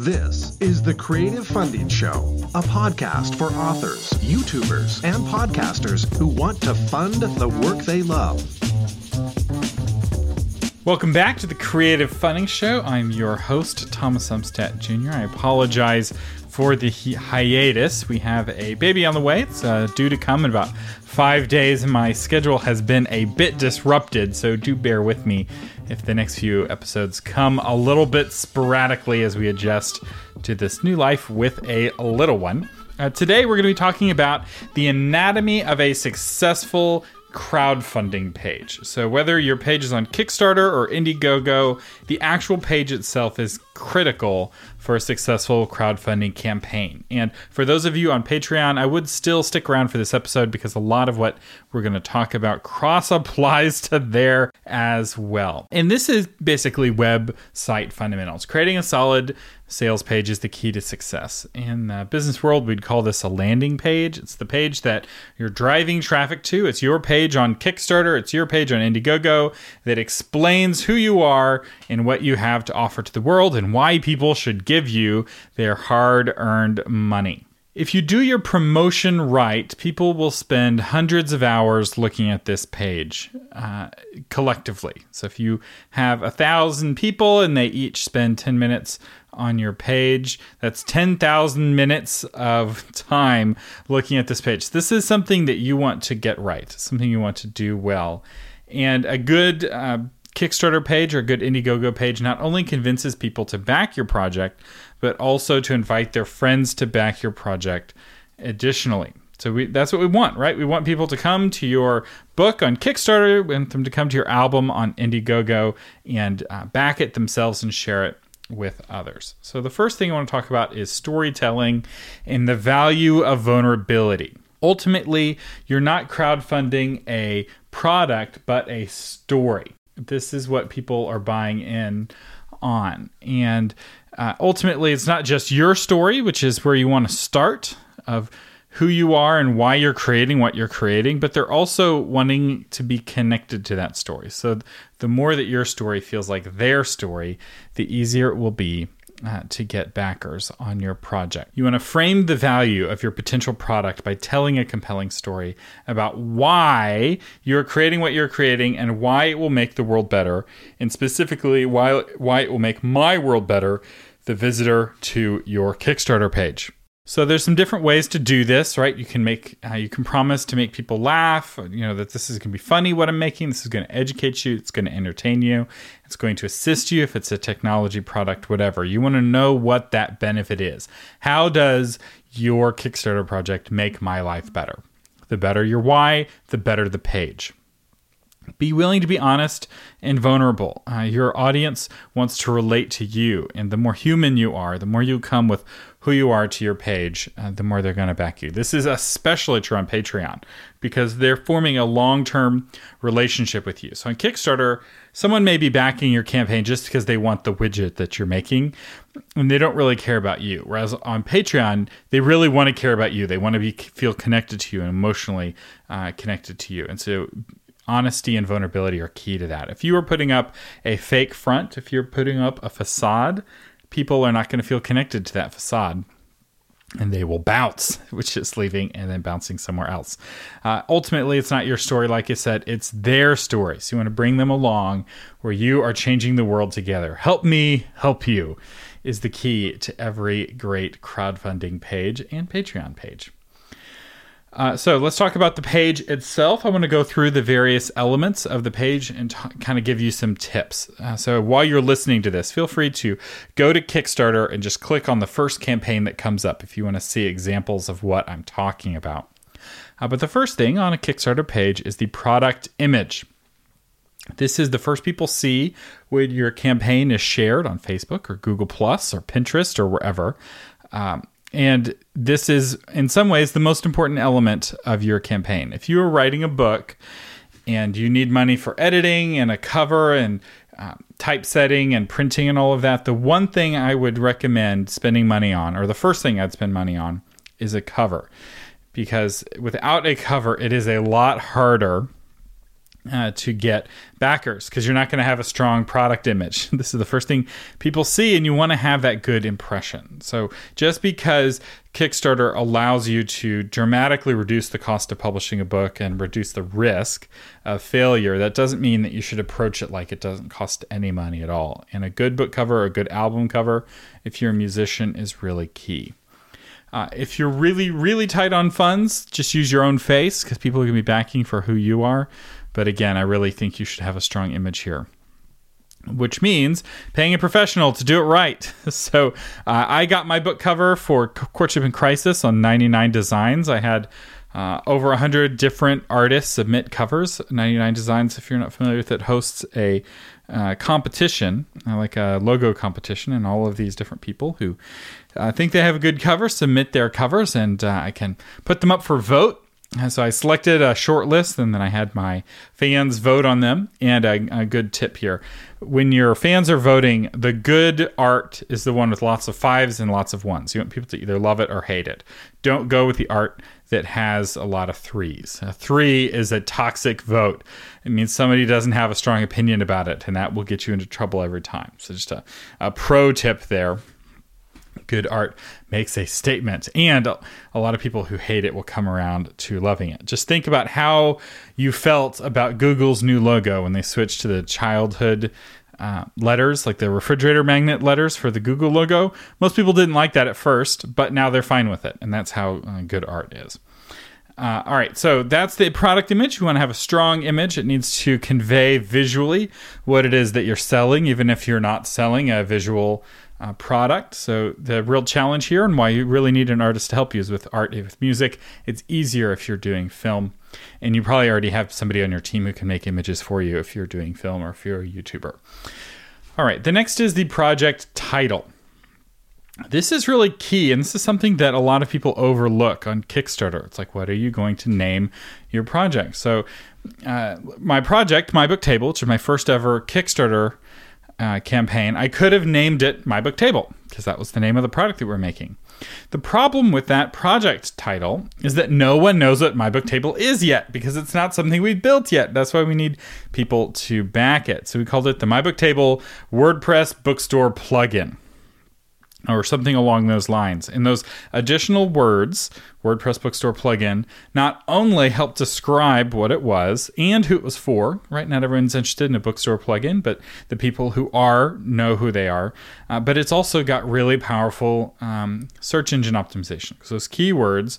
This is the Creative Funding Show, a podcast for authors, YouTubers, and podcasters who want to fund the work they love. Welcome back to the Creative Funding Show. I'm your host, Thomas Umstattd Jr. I apologize for the hi- hiatus. We have a baby on the way. It's uh, due to come in about five days. My schedule has been a bit disrupted, so do bear with me if the next few episodes come a little bit sporadically as we adjust to this new life with a little one. Uh, today, we're going to be talking about the anatomy of a successful crowdfunding page. So, whether your page is on Kickstarter or Indiegogo, the actual page itself is critical for a successful crowdfunding campaign. And for those of you on Patreon, I would still stick around for this episode because a lot of what we're going to talk about cross applies to there as well. And this is basically website fundamentals. Creating a solid sales page is the key to success. In the business world, we'd call this a landing page. It's the page that you're driving traffic to. It's your page on Kickstarter, it's your page on Indiegogo that explains who you are and what you have to offer to the world and why people should give you their hard earned money. If you do your promotion right, people will spend hundreds of hours looking at this page uh, collectively. So if you have a thousand people and they each spend 10 minutes on your page, that's 10,000 minutes of time looking at this page. This is something that you want to get right, something you want to do well. And a good uh, Kickstarter page or good Indiegogo page not only convinces people to back your project, but also to invite their friends to back your project additionally. So we, that's what we want, right? We want people to come to your book on Kickstarter, we want them to come to your album on Indiegogo and uh, back it themselves and share it with others. So the first thing I want to talk about is storytelling and the value of vulnerability. Ultimately, you're not crowdfunding a product, but a story. This is what people are buying in on. And uh, ultimately, it's not just your story, which is where you want to start of who you are and why you're creating what you're creating, but they're also wanting to be connected to that story. So the more that your story feels like their story, the easier it will be uh, to get backers on your project. You want to frame the value of your potential product by telling a compelling story about why you're creating what you're creating and why it will make the world better, and specifically why why it will make my world better, the visitor to your Kickstarter page. So there's some different ways to do this, right? You can make uh, you can promise to make people laugh, you know that this is going to be funny what I'm making, this is going to educate you, it's going to entertain you, it's going to assist you if it's a technology product whatever. You want to know what that benefit is. How does your Kickstarter project make my life better? The better your why, the better the page. Be willing to be honest and vulnerable. Uh, your audience wants to relate to you, and the more human you are, the more you come with who you are to your page, uh, the more they're going to back you. This is especially true on Patreon because they're forming a long term relationship with you. So on Kickstarter, someone may be backing your campaign just because they want the widget that you're making and they don't really care about you. Whereas on Patreon, they really want to care about you. They want to be feel connected to you and emotionally uh, connected to you. And so honesty and vulnerability are key to that. If you are putting up a fake front, if you're putting up a facade, people are not going to feel connected to that facade and they will bounce, which is leaving and then bouncing somewhere else. Uh, ultimately, it's not your story, like I said, it's their story. So you want to bring them along where you are changing the world together. Help me, help you is the key to every great crowdfunding page and Patreon page. Uh, so let's talk about the page itself. I want to go through the various elements of the page and t- kind of give you some tips. Uh, so while you're listening to this, feel free to go to Kickstarter and just click on the first campaign that comes up if you want to see examples of what I'm talking about. Uh, but the first thing on a Kickstarter page is the product image. This is the first people see when your campaign is shared on Facebook or Google Plus or Pinterest or wherever. Um, and this is, in some ways, the most important element of your campaign. If you are writing a book and you need money for editing and a cover and uh, typesetting and printing and all of that, the one thing I would recommend spending money on, or the first thing I'd spend money on, is a cover. Because without a cover, it is a lot harder uh, to get backers because you're not going to have a strong product image. This is the first thing people see, and you want to have that good impression. So, just because Kickstarter allows you to dramatically reduce the cost of publishing a book and reduce the risk of failure, that doesn't mean that you should approach it like it doesn't cost any money at all. And a good book cover or a good album cover, if you're a musician, is really key. Uh, if you're really, really tight on funds, just use your own face because people are going to be backing for who you are. But again, I really think you should have a strong image here. Which means paying a professional to do it right. So uh, I got my book cover for Courtship in Crisis on 99 Designs. I had uh, over 100 different artists submit covers. 99 Designs, if you're not familiar with it, hosts a uh, competition, uh, like a logo competition, and all of these different people who uh, think they have a good cover submit their covers, and uh, I can put them up for vote Uh, so I selected a short list and then I had my fans vote on them. And a, a, good tip here when your fans are voting, the good art is the one with lots of fives and lots of ones. You want people to either love it or hate it. Don't go with the art that has a lot of threes. A three is a toxic vote. It means somebody doesn't have a strong opinion about it, and that will get you into trouble every time. So, just a, a pro tip there good art makes a statement. And a lot of people who hate it will come around to loving it. Just think about how you felt about Google's new logo when they switched to the childhood uh, letters, like the refrigerator magnet letters for the Google logo. Most people didn't like that at first, but now they're fine with it. And that's how uh, good art is. Uh, all right, so that's the product image. We want to have a strong image. It needs to convey visually what it is that you're selling, even if you're not selling a visual uh, product. So the real challenge here and why you really need an artist to help you is with art, with music. It's easier if you're doing film, and you probably already have somebody on your team who can make images for you if you're doing film or if you're a YouTuber. All right, the next is the project title. This is really key, and this is something that a lot of people overlook on Kickstarter. It's like, what are you going to name your project? So, uh, my project, My Book Table, which is my first ever Kickstarter uh, campaign, I could have named it My Book Table because that was the name of the product that we're making. The problem with that project title is that no one knows what My Book Table is yet because it's not something we've built yet. That's why we need people to back it. So we called it the My Book Table WordPress Bookstore plugin or something along those lines. And those additional words, WordPress Bookstore plugin, not only help describe what it was and who it was for, right? Not everyone's interested in a bookstore plugin, but the people who are know who they are. Uh, but it's also got really powerful um, search engine optimization. So those keywords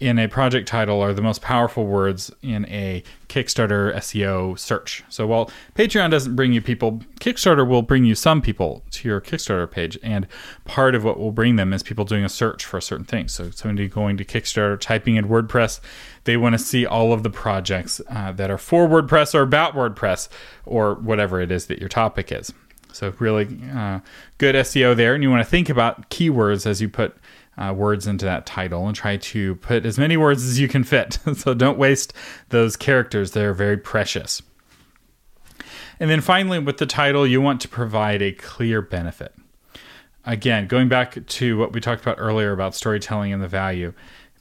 in a project title are the most powerful words in a Kickstarter SEO search. So while Patreon doesn't bring you people, Kickstarter will bring you some people to your Kickstarter page. And part of what will bring them is people doing a search for a certain thing. So somebody going to Kickstarter, typing in WordPress, they want to see all of the projects uh, that are for WordPress or about WordPress or whatever it is that your topic is. So really uh, good SEO there. And you want to think about keywords as you put uh, words into that title and try to put as many words as you can fit. so don't waste those characters, they're very precious. And then finally, with the title, you want to provide a clear benefit. Again, going back to what we talked about earlier about storytelling and the value,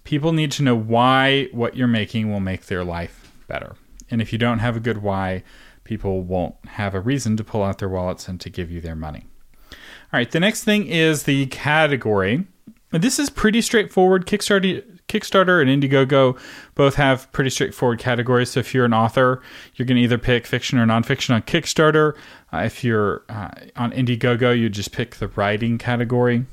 people need to know why what you're making will make their life better. And if you don't have a good why, people won't have a reason to pull out their wallets and to give you their money. All right, the next thing is the category. This is pretty straightforward. Kickstarter, Kickstarter and Indiegogo both have pretty straightforward categories. So if you're an author, you're going to either pick fiction or nonfiction on Kickstarter. Uh, if you're uh, on Indiegogo, you just pick the writing category.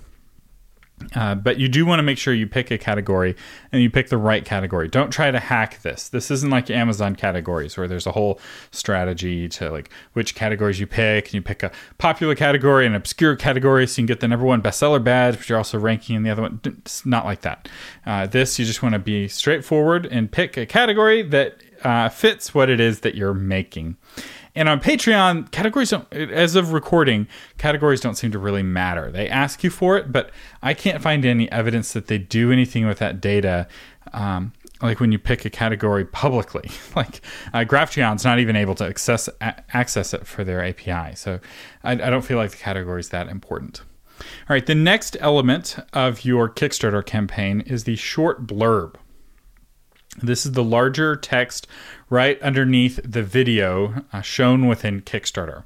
Uh, but you do want to make sure you pick a category and you pick the right category. Don't try to hack this. This isn't like Amazon categories where there's a whole strategy to like which categories you pick. And you pick a popular category and obscure category so you can get the number one bestseller badge, but you're also ranking in the other one. It's not like that. Uh, this, you just want to be straightforward and pick a category that uh, fits what it is that you're making. And on Patreon, categories don't, as of recording, categories don't seem to really matter. They ask you for it, but I can't find any evidence that they do anything with that data. Um, like when you pick a category publicly, like uh, not even able to access a- access it for their API. So I, I don't feel like the category is that important. All right, the next element of your Kickstarter campaign is the short blurb. This is the larger text right underneath the video uh, shown within Kickstarter.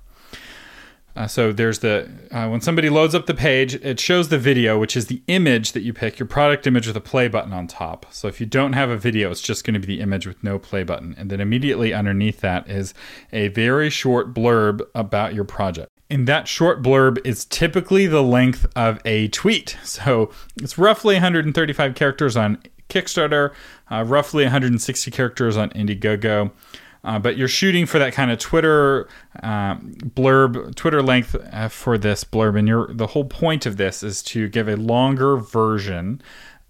Uh, so there's the uh, when somebody loads up the page, it shows the video, which is the image that you pick, your product image with a play button on top. So if you don't have a video, it's just going to be the image with no play button, and then immediately underneath that is a very short blurb about your project. And that short blurb is typically the length of a tweet. So it's roughly 135 characters on Kickstarter, uh, roughly 160 characters on Indiegogo. Uh, but you're shooting for that kind of Twitter um, blurb, Twitter length uh, for this blurb, and your the whole point of this is to give a longer version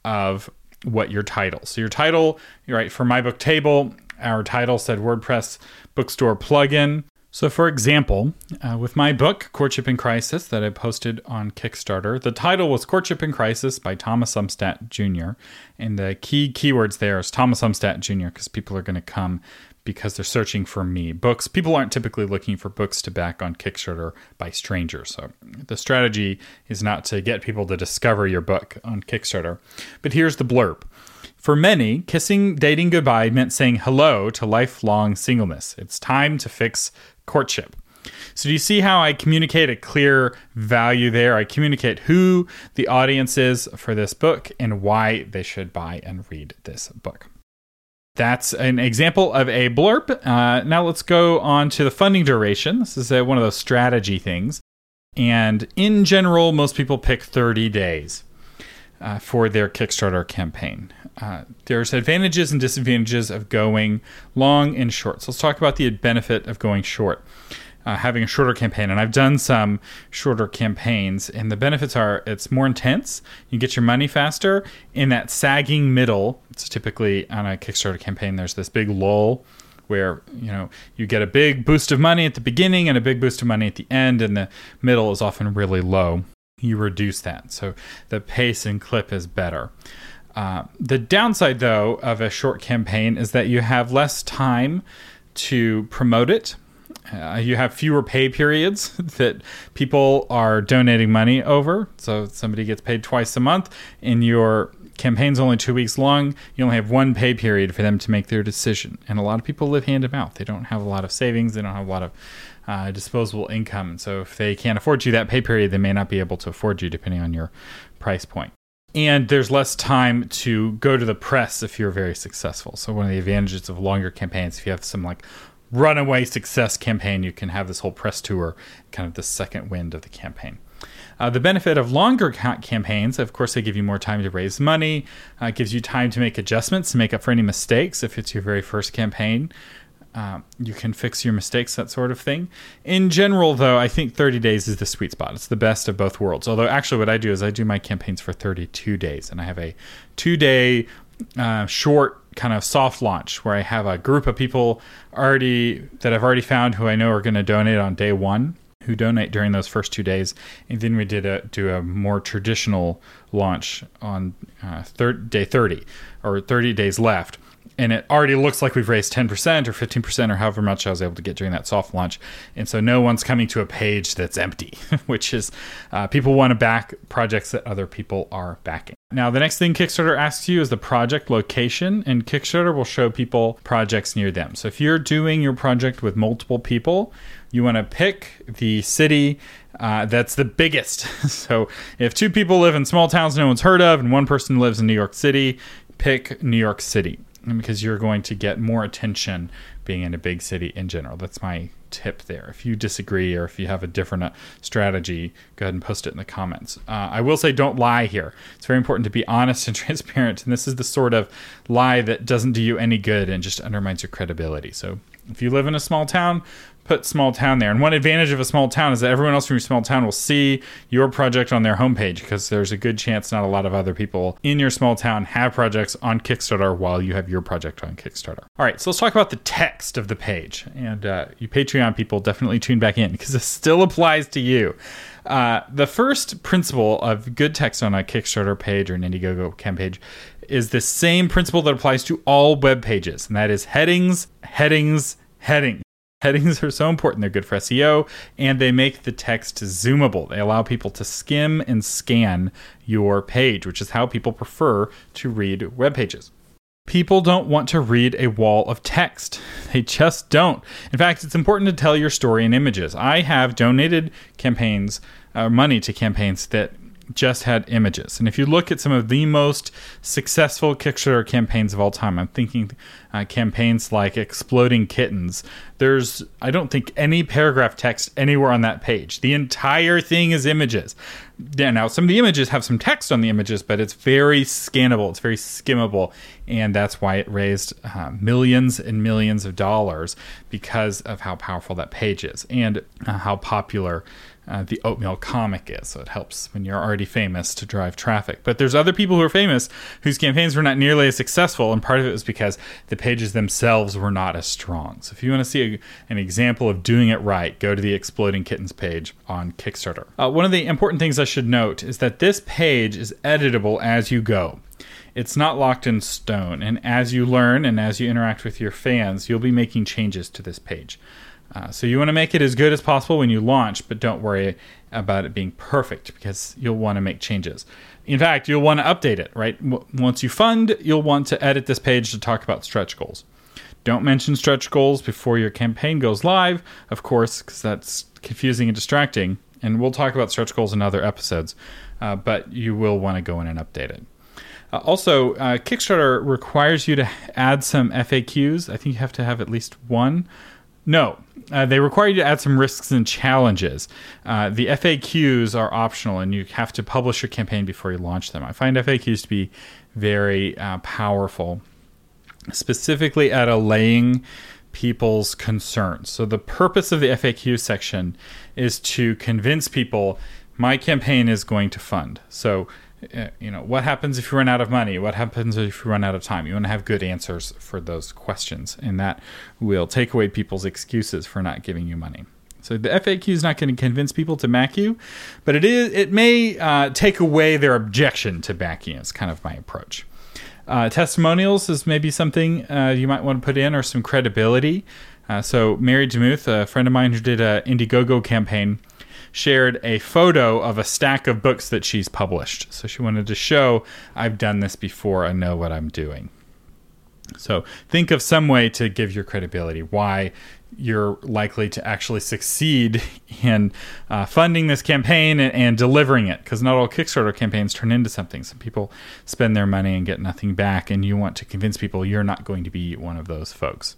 of what your title. So your title, right, for my book table, our title said WordPress bookstore plugin. So, for example, uh, with my book, Courtship in Crisis, that I posted on Kickstarter, the title was Courtship in Crisis by Thomas Umstattd Jr. And the key keywords there is Thomas Umstattd Jr. because people are going to come because they're searching for me. Books, people aren't typically looking for books to back on Kickstarter by strangers. So, the strategy is not to get people to discover your book on Kickstarter. But here's the blurb. For many, kissing dating goodbye meant saying hello to lifelong singleness. It's time to fix courtship. So, do you see how I communicate a clear value there? I communicate who the audience is for this book and why they should buy and read this book. That's an example of a blurb. Uh, now, let's go on to the funding duration. This is a, one of those strategy things. And in general, most people pick 30 days uh, for their Kickstarter campaign. Uh, there's advantages and disadvantages of going long and short. So let's talk about the benefit of going short. Uh, having a shorter campaign, and I've done some shorter campaigns, and the benefits are it's more intense. You get your money faster. In that sagging middle, it's typically on a Kickstarter campaign. There's this big lull where you know you get a big boost of money at the beginning and a big boost of money at the end, and the middle is often really low. You reduce that, so the pace and clip is better. Uh, the downside, though, of a short campaign is that you have less time to promote it. Uh, you have fewer pay periods that people are donating money over. So somebody gets paid twice a month, and your campaign's only two weeks long. You only have one pay period for them to make their decision. And a lot of people live hand to mouth. They don't have a lot of savings. They don't have a lot of uh, disposable income. So if they can't afford you that pay period, they may not be able to afford you, depending on your price point. and there's less time to go to the press if you're very successful. So one of the advantages of longer campaigns, if you have some like runaway success campaign, you can have this whole press tour, kind of the second wind of the campaign. Uh, the benefit of longer ca- campaigns, of course, they give you more time to raise money. Uh, gives you time to make adjustments to make up for any mistakes if it's your very first campaign. Um, you can fix your mistakes, that sort of thing. In general, though, I think 30 days is the sweet spot. It's the best of both worlds. Although, actually, what I do is I do my campaigns for 32 days, and I have a two day uh, short kind of soft launch where I have a group of people already that I've already found who I know are going to donate on day one. Who donate during those first two days, and then we did a do a more traditional launch on uh, day thirty or thirty days left, and it already looks like we've raised 10% or 15% or however much I was able to get during that soft launch. And so no one's coming to a page that's empty, which is uh, people want to back projects that other people are backing. Now, the next thing Kickstarter asks you is the project location, and Kickstarter will show people projects near them. So if you're doing your project with multiple people, you want to pick the city uh, that's the biggest. so if two people live in small towns no one's heard of, and one person lives in New York City, pick New York City because you're going to get more attention being in a big city in general. That's my tip there. If you disagree or if you have a different uh, strategy, go ahead and post it in the comments. Uh, I will say don't lie here. It's very important to be honest and transparent. And this is the sort of lie that doesn't do you any good and just undermines your credibility. So if you live in a small town, put small town there. And one advantage of a small town is that everyone else from your small town will see your project on their homepage because there's a good chance not a lot of other people in your small town have projects on Kickstarter while you have your project on Kickstarter. All right, so let's talk about the text of the page. And uh, you Patreon people definitely tune back in because this still applies to you. Uh, the first principle of good text on a Kickstarter page or an Indiegogo campaign page is the same principle that applies to all web pages, and that is headings, headings, headings. Headings are so important. They're good for SEO and they make the text zoomable. They allow people to skim and scan your page, which is how people prefer to read web pages. People don't want to read a wall of text. They just don't. In fact, it's important to tell your story in images. I have donated campaigns, uh, money to campaigns that just had images. And if you look at some of the most successful Kickstarter campaigns of all time, I'm thinking uh, campaigns like Exploding Kittens. There's, I don't think, any paragraph text anywhere on that page. The entire thing is images. Now some of the images have some text on the images, but it's very scannable, it's very skimmable, and that's why it raised uh, millions and millions of dollars because of how powerful that page is and uh, how popular uh, the oatmeal comic is. So it helps when you're already famous to drive traffic. But there's other people who are famous whose campaigns were not nearly as successful, and part of it was because the pages themselves were not as strong. So if you want to see a, an example of doing it right, go to the Exploding Kittens page on Kickstarter. Uh, one of the important things I should note is that this page is editable as you go. It's not locked in stone, and as you learn and as you interact with your fans, you'll be making changes to this page. Uh, so you want to make it as good as possible when you launch, but don't worry about it being perfect because you'll want to make changes. In fact, you'll want to update it, right? W- once you fund, you'll want to edit this page to talk about stretch goals. Don't mention stretch goals before your campaign goes live, of course, because that's confusing and distracting. And we'll talk about stretch goals in other episodes, uh, but you will want to go in and update it. Uh, also, uh, Kickstarter requires you to add some FAQs. I think you have to have at least one. No, uh, they require you to add some risks and challenges. Uh, the FAQs are optional, and you have to publish your campaign before you launch them. I find FAQs to be very uh, powerful, specifically at allaying people's concerns. So, the purpose of the FAQ section is to convince people my campaign is going to fund. So, you know, what happens if you run out of money? What happens if you run out of time? You want to have good answers for those questions, and that will take away people's excuses for not giving you money. So the FAQ is not going to convince people to back you, but it is it may uh, take away their objection to backing. It's kind of my approach. Uh, testimonials is maybe something uh, you might want to put in, or some credibility. Uh, so Mary Demuth, a friend of mine who did a Indiegogo campaign, shared a photo of a stack of books that she's published. So she wanted to show I've done this before, I know what I'm doing. So think of some way to give your credibility, why you're likely to actually succeed in uh, funding this campaign and, and delivering it. Because not all Kickstarter campaigns turn into something. Some people spend their money and get nothing back, and you want to convince people you're not going to be one of those folks.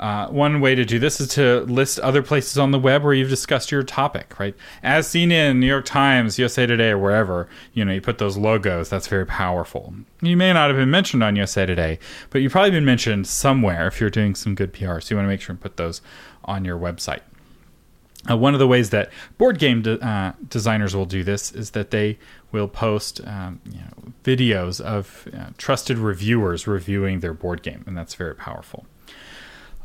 Uh, one way to do this is to list other places on the web where you've discussed your topic, right? As seen in New York Times, USA Today, or wherever, you know, you put those logos. That's very powerful. You may not have been mentioned on USA Today, but you've probably been mentioned somewhere if you're doing some good PR. So you want to make sure and put those on your website. Uh, one of the ways that board game de- uh, designers will do this is that they will post um, you know, videos of uh, trusted reviewers reviewing their board game, and that's very powerful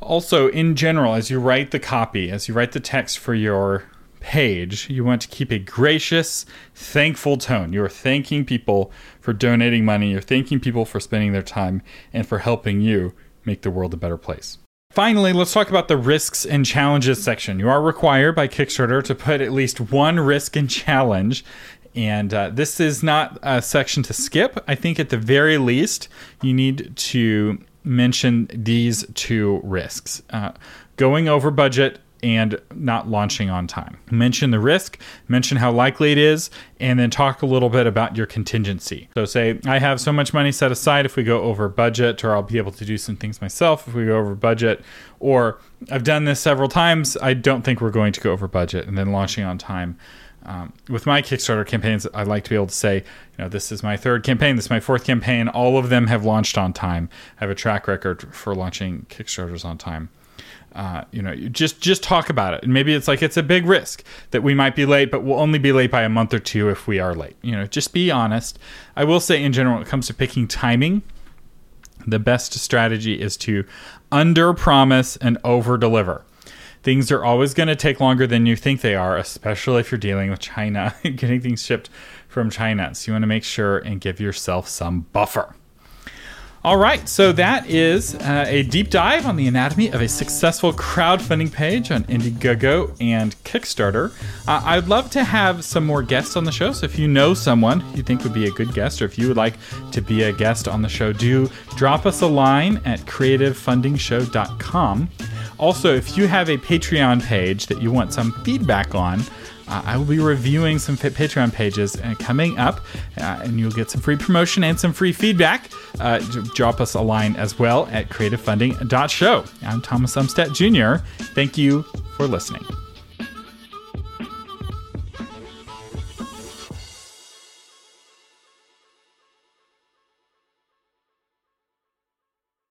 also in general as you write the copy as you write the text for your page you want to keep a gracious thankful tone you're thanking people for donating money you're thanking people for spending their time and for helping you make the world a better place Finally, let's talk about the risks and challenges section. You are required by Kickstarter to put at least one risk and challenge and uh, this is not a section to skip. I think at the very least, you need to mention these two risks uh, going over budget and not launching on time. Mention the risk, mention how likely it is, and then talk a little bit about your contingency. So, say, I have so much money set aside if we go over budget, or I'll be able to do some things myself if we go over budget, or I've done this several times, I don't think we're going to go over budget, and then launching on time. Um, with my Kickstarter campaigns, I like to be able to say, you know, this is my third campaign, this is my fourth campaign. All of them have launched on time. I have a track record for launching Kickstarters on time. Uh, you know, you just just talk about it, and maybe it's like it's a big risk that we might be late, but we'll only be late by a month or two if we are late. You know, just be honest. I will say, in general, when it comes to picking timing, the best strategy is to under promise and over deliver things are always going to take longer than you think they are, especially if you're dealing with China getting things shipped from China. So you want to make sure and give yourself some buffer. All right, so that is uh, a deep dive on the anatomy of a successful crowdfunding page on Indiegogo and Kickstarter. Uh, I'd love to have some more guests on the show, so if you know someone you think would be a good guest, or if you would like to be a guest on the show, do drop us a line at creativefundingshow.com. Also, if you have a Patreon page that you want some feedback on, uh, I will be reviewing some Patreon pages uh, coming up, uh, and you'll get some free promotion and some free feedback. Uh, drop us a line as well at creativefunding.show. I'm Thomas Umstattd Jr. Thank you for listening.